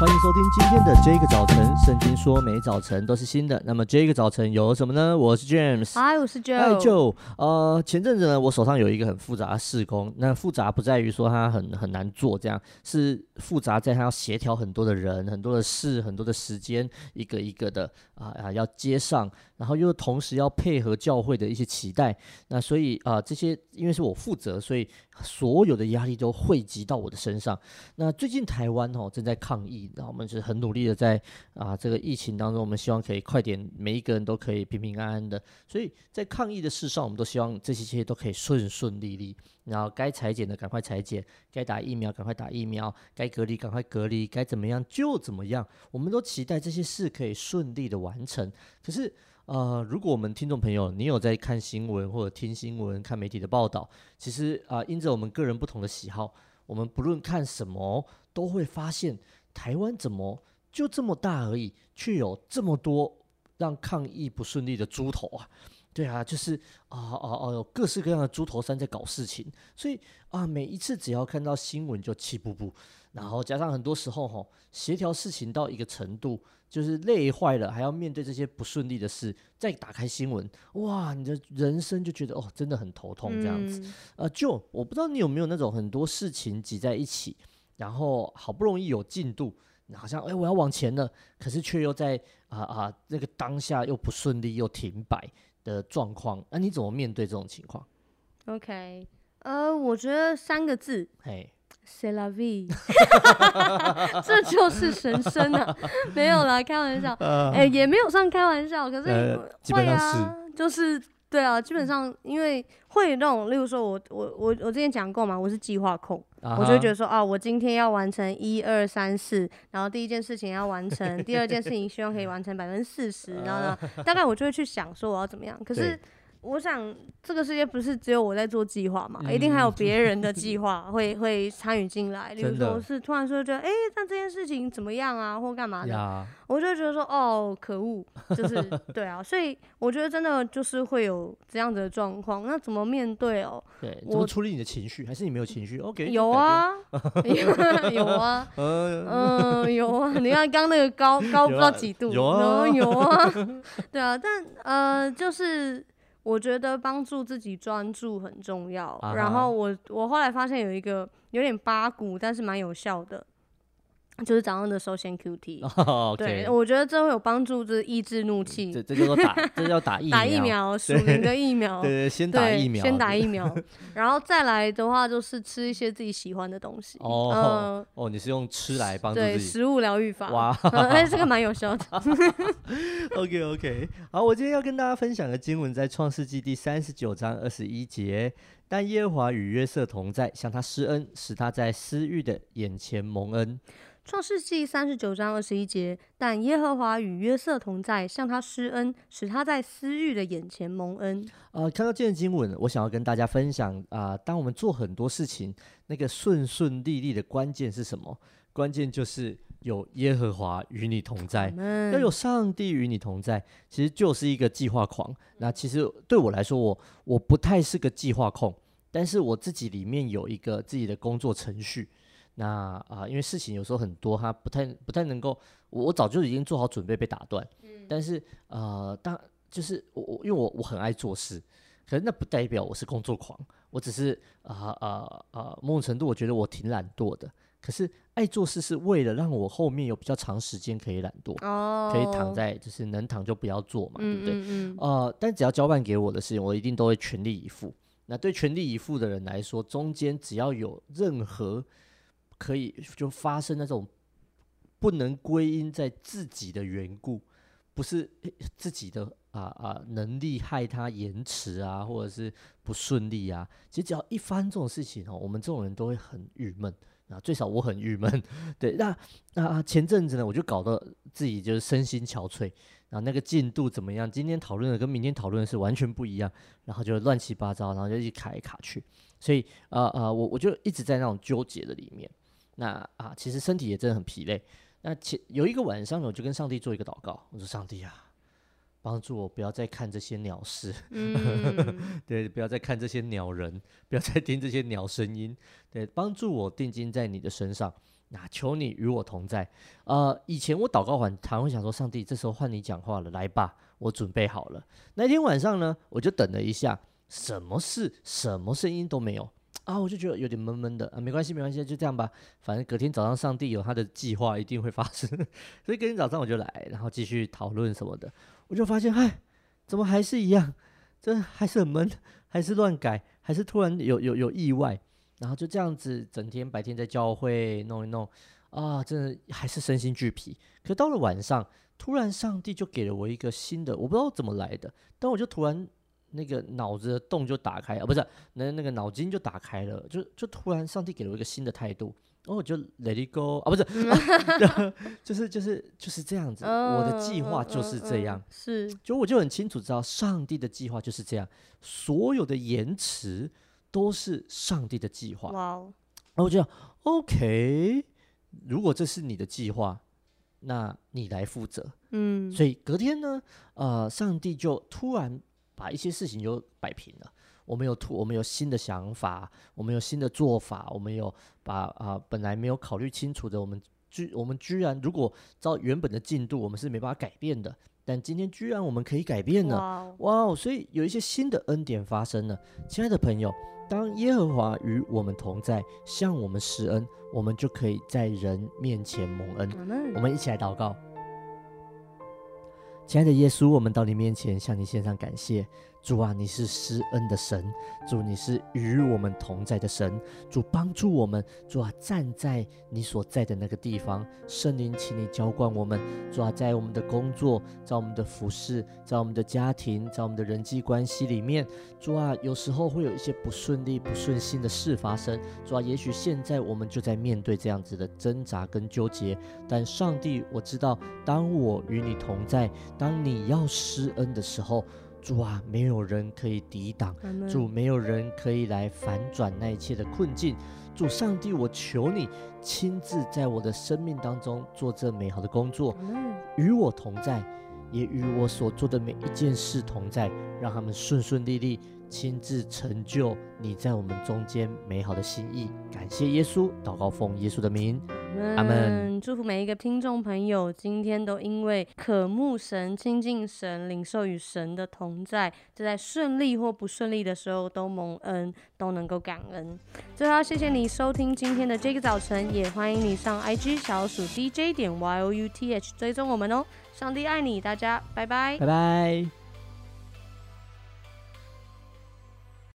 欢迎收听今天的这个早晨。圣经说每早晨都是新的，那么这个早晨有什么呢？我是 James，嗨，我是 Joe。嗨，Joe。呃，前阵子呢，我手上有一个很复杂的事工，那复杂不在于说它很很难做，这样是复杂在它要协调很多的人、很多的事、很多的时间，一个一个的啊啊要接上，然后又同时要配合教会的一些期待。那所以啊，这些因为是我负责，所以所有的压力都汇集到我的身上。那最近台湾哦正在抗疫。那我们是很努力的在啊这个疫情当中，我们希望可以快点，每一个人都可以平平安安的。所以在抗疫的事上，我们都希望这些些都可以顺顺利利。然后该裁剪的赶快裁剪，该打疫苗赶快打疫苗，该隔离赶快隔离，该怎么样就怎么样。我们都期待这些事可以顺利的完成。可是呃，如果我们听众朋友你有在看新闻或者听新闻、看媒体的报道，其实啊、因着我们个人不同的喜好，我们不论看什么，都会发现。台湾怎么就这么大而已，却有这么多让抗疫不顺利的猪头啊？对啊，就是啊啊啊，有各式各样的猪头山在搞事情，所以啊，每一次只要看到新闻就气不不，然后加上很多时候吼协调事情到一个程度，就是累坏了，还要面对这些不顺利的事，再打开新闻，哇，你的人生就觉得哦，真的很头痛这样子。嗯、呃，就我不知道你有没有那种很多事情挤在一起。然后好不容易有进度，好像哎我要往前了，可是却又在啊啊那个当下又不顺利又停摆的状况，那、啊、你怎么面对这种情况？OK，呃，我觉得三个字，嘿，C'est la vie，这就是神生啊，没有啦，开玩笑，哎、呃，也没有算开玩笑，可是、呃、基本上是、啊、就是。对啊，基本上因为会有那种，例如说我我我我之前讲过嘛，我是计划控，uh huh. 我就会觉得说啊，我今天要完成一二三四，然后第一件事情要完成，第二件事情希望可以 完成百分之四十，然后呢，大概我就会去想说我要怎么样，可是。我想这个世界不是只有我在做计划嘛，嗯、一定还有别人的计 划会会参与进来。例如说是突然说觉得，哎、欸，那这件事情怎么样啊，或干嘛的，我就觉得说，哦，可恶，就是 对啊，所以我觉得真的就是会有这样子的状况。那怎么面对哦？对，怎么处理你的情绪？还是你没有情绪？OK，有啊，有啊，嗯，有啊。你看刚刚那个高高不知道几度？有啊，有啊。对啊，但呃，就是。我觉得帮助自己专注很重要。Uh. 然后我我后来发现有一个有点八股，但是蛮有效的。就是早上的时候先 QT，、oh, okay. 对，我觉得这会有帮助，就是抑制怒气。这这叫做打，这叫打 疫苗。打疫苗，属灵的疫苗。对对，先打疫苗。先打疫 苗，然后再来的话就是吃一些自己喜欢的东西。哦哦、oh, 呃，oh, 你是用吃来帮助自己？对，食物疗愈法。哇，哎，这个蛮有效的。OK OK，好，我今天要跟大家分享的经文在创世纪第三十九章二十一节。但耶和华与约瑟同在，向他施恩，使他在私欲的眼前蒙恩。创世纪三十九章二十一节，但耶和华与约瑟同在，向他施恩，使他在私欲的眼前蒙恩。呃，看到这段经文，我想要跟大家分享啊、呃，当我们做很多事情，那个顺顺利利的关键是什么？关键就是有耶和华与你同在，嗯、要有上帝与你同在，其实就是一个计划狂。那其实对我来说，我我不太是个计划控，但是我自己里面有一个自己的工作程序。那啊、呃，因为事情有时候很多，他不太不太能够，我我早就已经做好准备被打断。嗯、但是呃，当就是我我因为我我很爱做事，可是那不代表我是工作狂，我只是啊啊啊某种程度我觉得我挺懒惰的。可是爱做事是为了让我后面有比较长时间可以懒惰，哦、可以躺在就是能躺就不要做嘛，嗯、对不对？嗯、呃，但只要交办给我的事情，我一定都会全力以赴。那对全力以赴的人来说，中间只要有任何可以就发生那种不能归因在自己的缘故，不是自己的啊啊能力害他延迟啊，或者是不顺利啊。其实只要一发生这种事情哦，我们这种人都会很郁闷啊，最少我很郁闷。对，那那前阵子呢，我就搞得自己就是身心憔悴，然后那个进度怎么样？今天讨论的跟明天讨论的是完全不一样，然后就乱七八糟，然后就一卡一卡去。所以啊啊，我我就一直在那种纠结的里面。那啊，其实身体也真的很疲累。那前有一个晚上呢，我就跟上帝做一个祷告，我说：“上帝啊，帮助我不要再看这些鸟事，嗯、对，不要再看这些鸟人，不要再听这些鸟声音，对，帮助我定睛在你的身上。那求你与我同在。呃，以前我祷告完，常会想说，上帝，这时候换你讲话了，来吧，我准备好了。那天晚上呢，我就等了一下，什么事、什么声音都没有啊，我就觉得有点闷闷的啊。没关系，没关系，就这样吧。反正隔天早上，上帝有他的计划，一定会发生。所以隔天早上我就来，然后继续讨论什么的。我就发现，嗨，怎么还是一样？这还是很闷，还是乱改，还是突然有有有意外。然后就这样子，整天白天在教会弄一弄啊，真的还是身心俱疲。可到了晚上，突然上帝就给了我一个新的，我不知道怎么来的，但我就突然那个脑子的洞就打开啊，不是，那那个脑筋就打开了，就就突然上帝给了我一个新的态度，然后我就 let it go 啊，不是，啊、就是就是就是这样子，哦、我的计划就是这样，嗯嗯嗯、是，就我就很清楚知道上帝的计划就是这样，所有的延迟。都是上帝的计划。哇哦！那我就 OK，如果这是你的计划，那你来负责。嗯，所以隔天呢，呃，上帝就突然把一些事情就摆平了。我们有突，我们有新的想法，我们有新的做法，我们有把啊、呃、本来没有考虑清楚的，我们居我们居然如果照原本的进度，我们是没办法改变的。但今天居然我们可以改变了，哇哦！所以有一些新的恩典发生了，亲爱的朋友。当耶和华与我们同在，向我们施恩，我们就可以在人面前蒙恩。我们一起来祷告，亲爱的耶稣，我们到你面前向你献上感谢。主啊，你是施恩的神，主你是与我们同在的神，主帮助我们，主啊，站在你所在的那个地方，圣灵，请你浇灌我们，主啊，在我们的工作，在我们的服饰，在我们的家庭，在我们的人际关系里面，主啊，有时候会有一些不顺利、不顺心的事发生，主啊，也许现在我们就在面对这样子的挣扎跟纠结，但上帝，我知道，当我与你同在，当你要施恩的时候。主啊，没有人可以抵挡，主，没有人可以来反转那一切的困境。主上帝，我求你亲自在我的生命当中做这美好的工作，与我同在，也与我所做的每一件事同在，让他们顺顺利利，亲自成就你在我们中间美好的心意。感谢耶稣，祷告奉耶稣的名。阿门。祝福每一个听众朋友，今天都因为渴慕神、亲近神、领受与神的同在，就在顺利或不顺利的时候都蒙恩，都能够感恩。最后，谢谢你收听今天的这个早晨，也欢迎你上 IG 小鼠 DJ 点 YOUTH 追踪我们哦。上帝爱你，大家拜拜，拜拜。